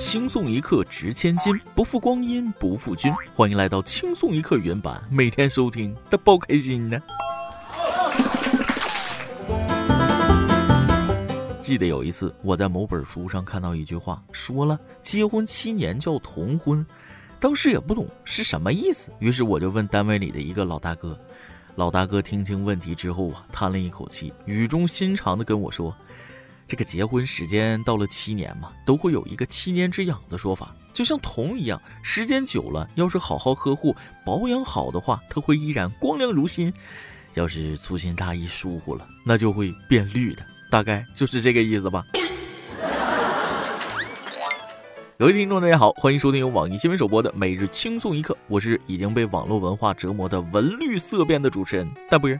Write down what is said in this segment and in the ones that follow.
轻松一刻值千金，不负光阴不负君。欢迎来到轻松一刻原版，每天收听的包开心呢。记得有一次，我在某本书上看到一句话，说了结婚七年叫同婚，当时也不懂是什么意思，于是我就问单位里的一个老大哥。老大哥听清问题之后啊，叹了一口气，语重心长地跟我说。这个结婚时间到了七年嘛，都会有一个七年之痒的说法，就像铜一样，时间久了，要是好好呵护、保养好的话，它会依然光亮如新；要是粗心大意、疏忽了，那就会变绿的。大概就是这个意思吧。各位听众，大家好，欢迎收听由网易新闻首播的《每日轻松一刻》，我是已经被网络文化折磨的闻绿色变的主持人大波。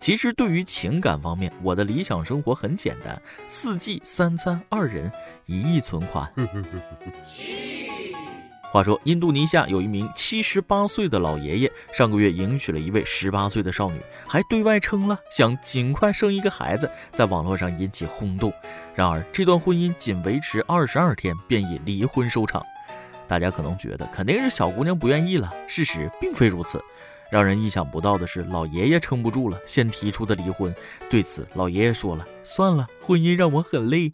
其实对于情感方面，我的理想生活很简单：四季三餐二人一亿存款。话说，印度尼西亚有一名七十八岁的老爷爷，上个月迎娶了一位十八岁的少女，还对外称了想尽快生一个孩子，在网络上引起轰动。然而，这段婚姻仅维持二十二天，便以离婚收场。大家可能觉得肯定是小姑娘不愿意了，事实并非如此。让人意想不到的是，老爷爷撑不住了，先提出的离婚。对此，老爷爷说了：“算了，婚姻让我很累。”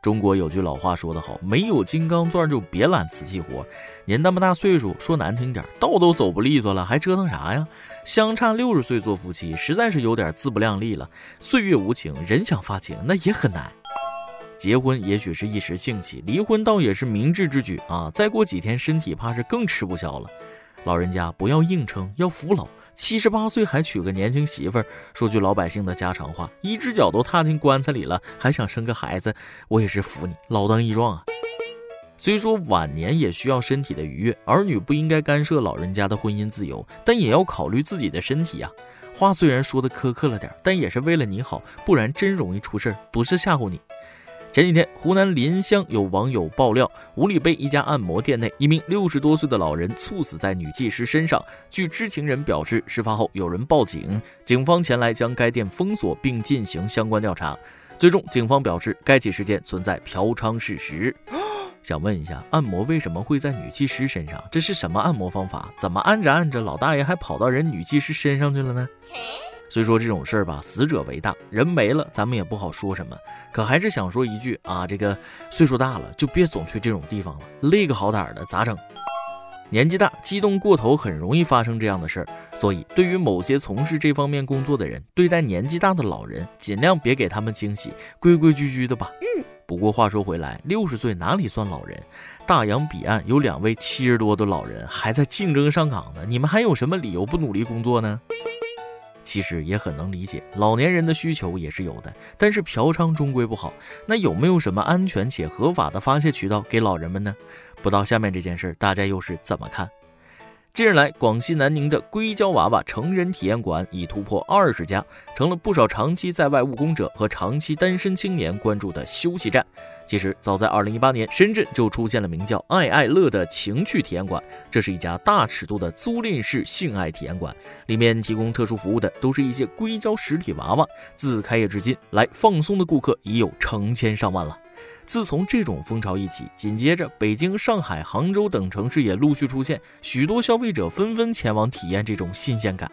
中国有句老话说得好：“没有金刚钻就别揽瓷器活。”您那么大岁数，说难听点，道都走不利索了，还折腾啥呀？相差六十岁做夫妻，实在是有点自不量力了。岁月无情，人想发情那也很难。结婚也许是一时兴起，离婚倒也是明智之举啊！再过几天，身体怕是更吃不消了。老人家不要硬撑，要服老。七十八岁还娶个年轻媳妇儿，说句老百姓的家常话，一只脚都踏进棺材里了，还想生个孩子，我也是服你，老当益壮啊。虽说晚年也需要身体的愉悦，儿女不应该干涉老人家的婚姻自由，但也要考虑自己的身体呀。话虽然说的苛刻了点，但也是为了你好，不然真容易出事儿，不是吓唬你。前几天，湖南临湘有网友爆料，五里碑一家按摩店内，一名六十多岁的老人猝死在女技师身上。据知情人表示，事发后有人报警，警方前来将该店封锁并进行相关调查。最终，警方表示该起事件存在嫖娼事实。想问一下，按摩为什么会在女技师身上？这是什么按摩方法？怎么按着按着，老大爷还跑到人女技师身上去了呢？虽说这种事儿吧，死者为大，人没了，咱们也不好说什么。可还是想说一句啊，这个岁数大了，就别总去这种地方了，累个好歹的咋整？年纪大，激动过头，很容易发生这样的事儿。所以，对于某些从事这方面工作的人，对待年纪大的老人，尽量别给他们惊喜，规规矩矩的吧。嗯。不过话说回来，六十岁哪里算老人？大洋彼岸有两位七十多的老人还在竞争上岗呢，你们还有什么理由不努力工作呢？其实也很能理解，老年人的需求也是有的，但是嫖娼终归不好。那有没有什么安全且合法的发泄渠道给老人们呢？不到下面这件事，大家又是怎么看？近日来，广西南宁的硅胶娃娃成人体验馆已突破二十家，成了不少长期在外务工者和长期单身青年关注的休息站。其实，早在2018年，深圳就出现了名叫“爱爱乐”的情趣体验馆。这是一家大尺度的租赁式性爱体验馆，里面提供特殊服务的都是一些硅胶实体娃娃。自开业至今，来放松的顾客已有成千上万了。自从这种风潮一起，紧接着北京、上海、杭州等城市也陆续出现，许多消费者纷纷前往体验这种新鲜感。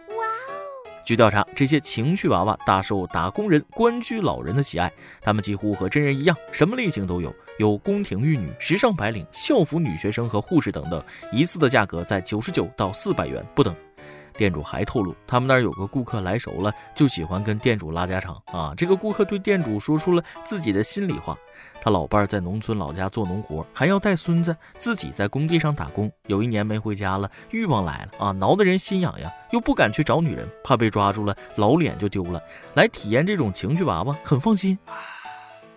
据调查，这些情趣娃娃大受打工人、官居老人的喜爱。他们几乎和真人一样，什么类型都有，有宫廷玉女、时尚白领、校服女学生和护士等等，一次的价格在九十九到四百元不等。店主还透露，他们那儿有个顾客来熟了，就喜欢跟店主拉家常啊。这个顾客对店主说出了自己的心里话：他老伴儿在农村老家做农活，还要带孙子，自己在工地上打工。有一年没回家了，欲望来了啊，挠得人心痒痒，又不敢去找女人，怕被抓住了，老脸就丢了。来体验这种情趣娃娃，很放心。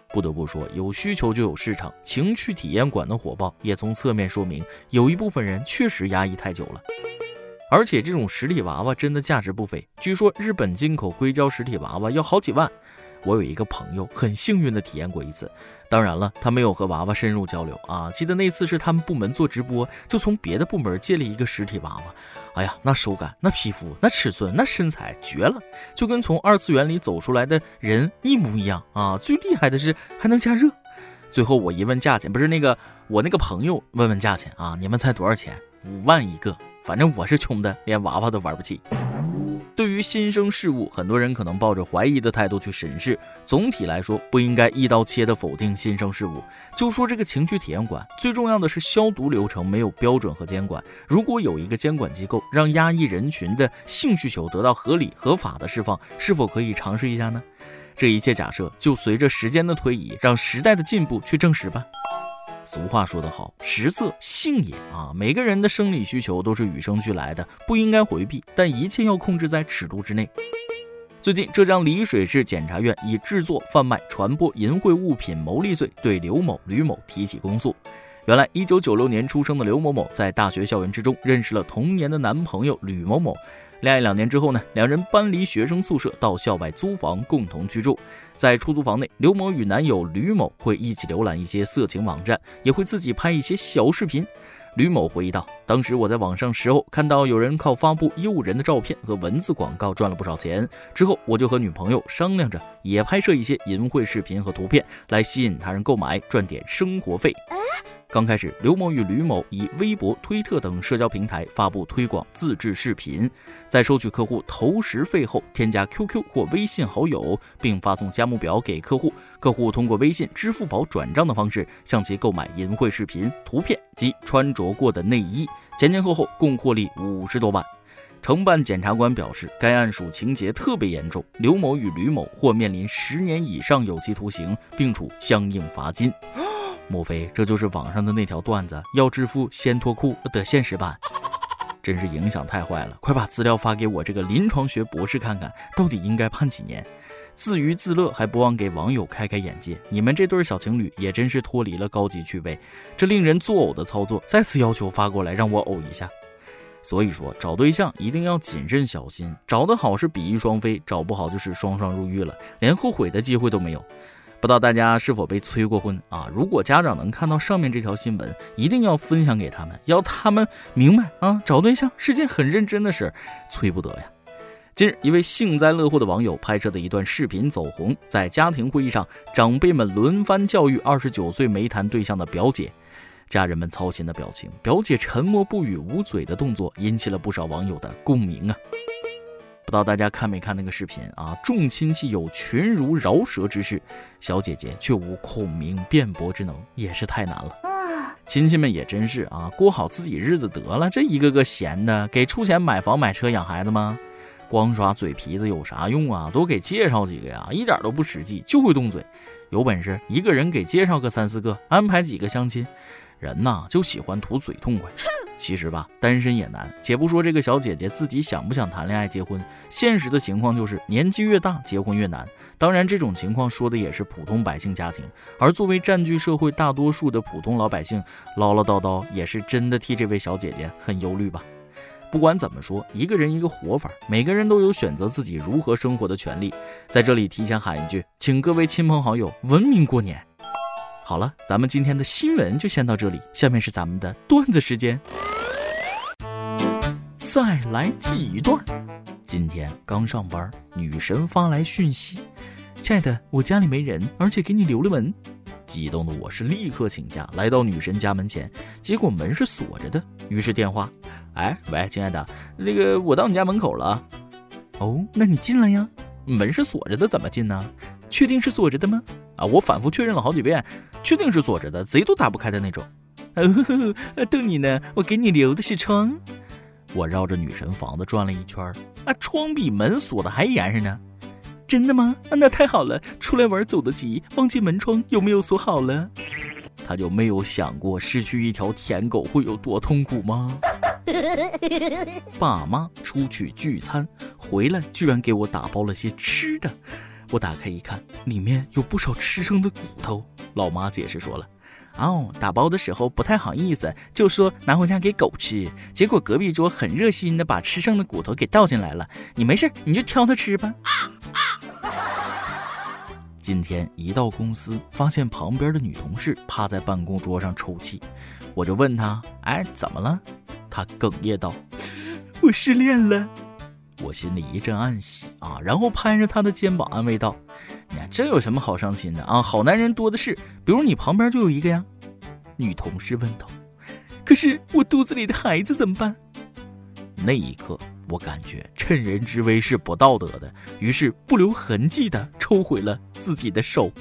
不得不说，有需求就有市场，情趣体验馆的火爆，也从侧面说明，有一部分人确实压抑太久了。而且这种实体娃娃真的价值不菲，据说日本进口硅胶实体娃娃要好几万。我有一个朋友很幸运的体验过一次，当然了，他没有和娃娃深入交流啊。记得那次是他们部门做直播，就从别的部门借了一个实体娃娃。哎呀，那手感、那皮肤、那尺寸、那身材，绝了，就跟从二次元里走出来的人一模一样啊！最厉害的是还能加热。最后我一问价钱，不是那个我那个朋友问问价钱啊，你们猜多少钱？五万一个，反正我是穷的，连娃娃都玩不起。对于新生事物，很多人可能抱着怀疑的态度去审视。总体来说，不应该一刀切的否定新生事物。就说这个情趣体验馆，最重要的是消毒流程没有标准和监管。如果有一个监管机构，让压抑人群的性需求得到合理合法的释放，是否可以尝试一下呢？这一切假设，就随着时间的推移，让时代的进步去证实吧。俗话说得好，食色性也啊！每个人的生理需求都是与生俱来的，不应该回避，但一切要控制在尺度之内。最近，浙江丽水市检察院以制作、贩卖、传播淫秽物品牟利罪对刘某、吕某提起公诉。原来，一九九六年出生的刘某某在大学校园之中认识了同年的男朋友吕某某。恋爱两年之后呢，两人搬离学生宿舍到校外租房共同居住。在出租房内，刘某与男友吕某会一起浏览一些色情网站，也会自己拍一些小视频。吕某回忆道：“当时我在网上时候看到有人靠发布诱人的照片和文字广告赚了不少钱，之后我就和女朋友商量着也拍摄一些淫秽视频和图片来吸引他人购买，赚点生活费。”刚开始，刘某与吕某以微博、推特等社交平台发布推广自制视频，在收取客户投食费后，添加 QQ 或微信好友，并发送加目表给客户，客户通过微信、支付宝转账的方式向其购买淫秽视频、图片及穿着过的内衣，前前后后共获利五十多万。承办检察官表示，该案属情节特别严重，刘某与吕某或面临十年以上有期徒刑，并处相应罚金。莫非这就是网上的那条段子？要致富先脱裤的现实版，真是影响太坏了！快把资料发给我这个临床学博士看看，到底应该判几年？自娱自乐还不忘给网友开开眼界，你们这对小情侣也真是脱离了高级趣味。这令人作呕的操作，再次要求发过来让我呕一下。所以说，找对象一定要谨慎小心，找得好是比翼双飞，找不好就是双双入狱了，连后悔的机会都没有。不知道大家是否被催过婚啊？如果家长能看到上面这条新闻，一定要分享给他们，要他们明白啊，找对象是件很认真的事，催不得呀。近日，一位幸灾乐祸的网友拍摄的一段视频走红，在家庭会议上，长辈们轮番教育二十九岁没谈对象的表姐，家人们操心的表情，表姐沉默不语、捂嘴的动作，引起了不少网友的共鸣啊。不知道大家看没看那个视频啊？众亲戚有群儒饶舌之势，小姐姐却无孔明辩驳之能，也是太难了。亲戚们也真是啊，过好自己日子得了，这一个个闲的，给出钱买房买车养孩子吗？光耍嘴皮子有啥用啊？多给介绍几个呀，一点都不实际，就会动嘴。有本事一个人给介绍个三四个，安排几个相亲。人呐，就喜欢图嘴痛快。其实吧，单身也难。且不说这个小姐姐自己想不想谈恋爱、结婚，现实的情况就是年纪越大，结婚越难。当然，这种情况说的也是普通百姓家庭。而作为占据社会大多数的普通老百姓，唠唠叨叨也是真的替这位小姐姐很忧虑吧。不管怎么说，一个人一个活法，每个人都有选择自己如何生活的权利。在这里提前喊一句，请各位亲朋好友文明过年。好了，咱们今天的新闻就先到这里，下面是咱们的段子时间。再来几段。今天刚上班，女神发来讯息：“亲爱的，我家里没人，而且给你留了门。”激动的我是立刻请假来到女神家门前，结果门是锁着的。于是电话：“哎，喂，亲爱的，那个我到你家门口了。哦，那你进来呀。门是锁着的，怎么进呢？确定是锁着的吗？啊，我反复确认了好几遍。”确定是锁着的，贼都打不开的那种。哦，逗你呢，我给你留的是窗。我绕着女神房子转了一圈，啊，窗比门锁的还严实呢。真的吗？啊那太好了，出来玩走得急，忘记门窗有没有锁好了？他就没有想过失去一条舔狗会有多痛苦吗？爸妈出去聚餐回来，居然给我打包了些吃的。我打开一看，里面有不少吃剩的骨头。老妈解释说了：“哦，打包的时候不太好意思，就说拿回家给狗吃。结果隔壁桌很热心的把吃剩的骨头给倒进来了。你没事，你就挑它吃吧。”今天一到公司，发现旁边的女同事趴在办公桌上抽泣，我就问她：“哎，怎么了？”她哽咽道：“我失恋了。”我心里一阵暗喜啊，然后拍着她的肩膀安慰道：“这有什么好伤心的啊？好男人多的是，比如你旁边就有一个呀。女同事问道：“可是我肚子里的孩子怎么办？”那一刻，我感觉趁人之危是不道德的，于是不留痕迹的抽回了自己的手。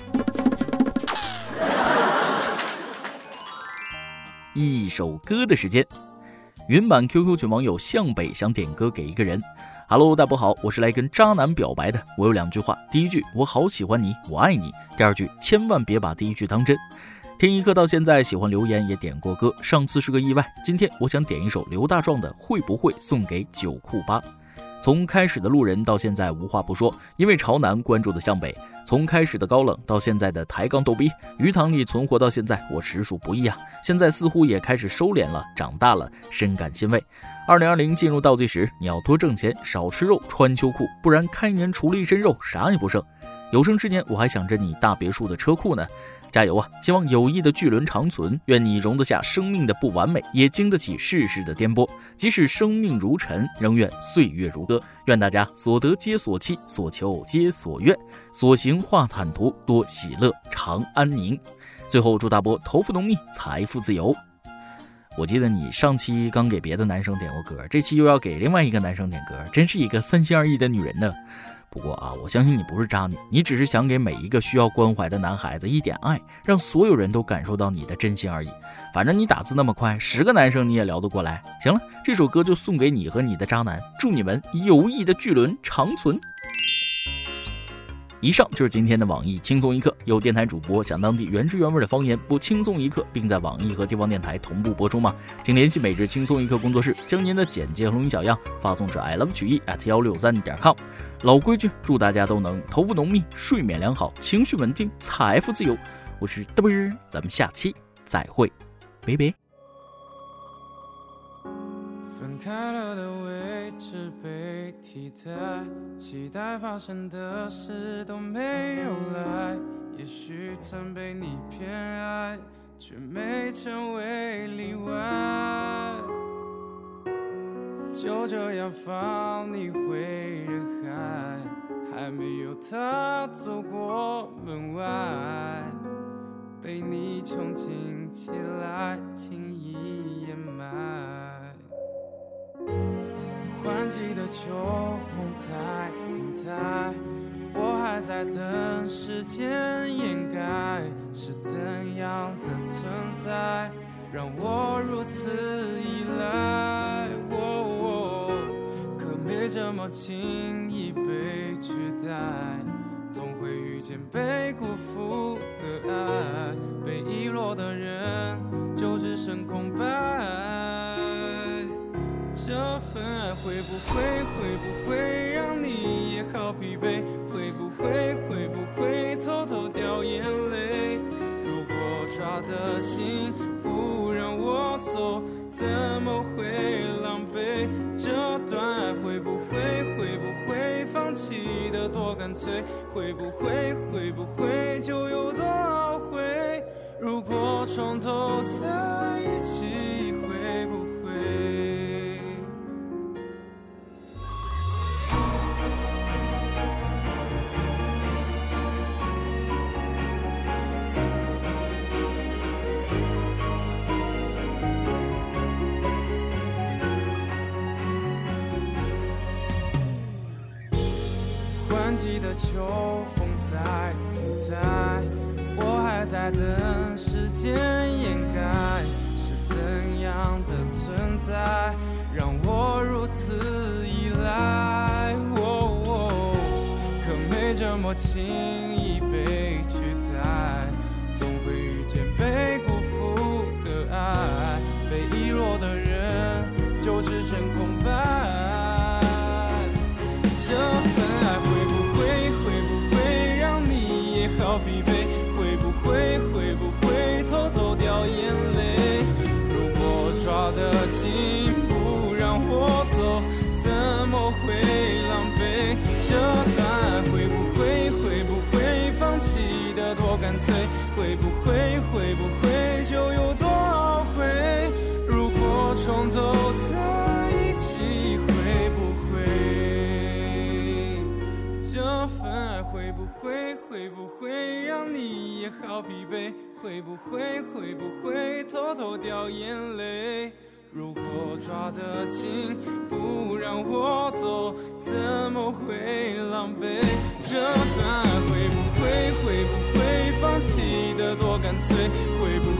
一首歌的时间，云版 QQ 群网友向北想点歌给一个人。哈喽大伯好，我是来跟渣男表白的。我有两句话，第一句我好喜欢你，我爱你。第二句千万别把第一句当真。听一刻到现在，喜欢留言也点过歌，上次是个意外，今天我想点一首刘大壮的《会不会》送给九库八。从开始的路人到现在无话不说，因为朝南关注的向北。从开始的高冷到现在的抬杠逗逼，鱼塘里存活到现在，我实属不易啊！现在似乎也开始收敛了，长大了，深感欣慰。二零二零进入倒计时，你要多挣钱，少吃肉，穿秋裤，不然开年除了一身肉，啥也不剩。有生之年，我还想着你大别墅的车库呢。加油啊！希望友谊的巨轮长存，愿你容得下生命的不完美，也经得起世事的颠簸。即使生命如尘，仍愿岁月如歌。愿大家所得皆所期，所求皆所愿，所行化坦途，多喜乐，长安宁。最后祝大波头发浓密，财富自由。我记得你上期刚给别的男生点过歌，这期又要给另外一个男生点歌，真是一个三心二意的女人呢。不过啊，我相信你不是渣女，你只是想给每一个需要关怀的男孩子一点爱，让所有人都感受到你的真心而已。反正你打字那么快，十个男生你也聊得过来。行了，这首歌就送给你和你的渣男，祝你们友谊的巨轮长存。以上就是今天的网易轻松一刻，有电台主播讲当地原汁原味的方言，播轻松一刻，并在网易和地方电台同步播出吗？请联系每日轻松一刻工作室，将您的简介和录音小样发送至 i love 曲艺 at 幺六三点 com。老规矩，祝大家都能头发浓密，睡眠良好，情绪稳定，财富自由。我是嘚啵，咱们下期再会，拜拜。分开了的位置被替代，期待发生的事都没有来。也许曾被你偏爱，却没成为例外。就这样放你回人海，还没有他走过门外，被你憧憬起来，轻易掩埋。换季的秋风在等待，我还在等时间掩盖，是怎样的存在让我如此依这么轻易被取代，总会遇见被辜负的爱，被遗落的人就只剩空白。这份爱会不会会不会让你也好疲惫？会不会会不会偷偷掉眼泪？如果抓得紧会不会会不会就有多懊悔？如果重头再秋风在等待，我还在等时间掩盖，是怎样的存在让我如此依赖？可没这么轻好疲惫会不会会不会偷偷掉眼泪？如果抓得紧不让我走怎么会狼狈？这段爱会不会会不会放弃的多干脆？会不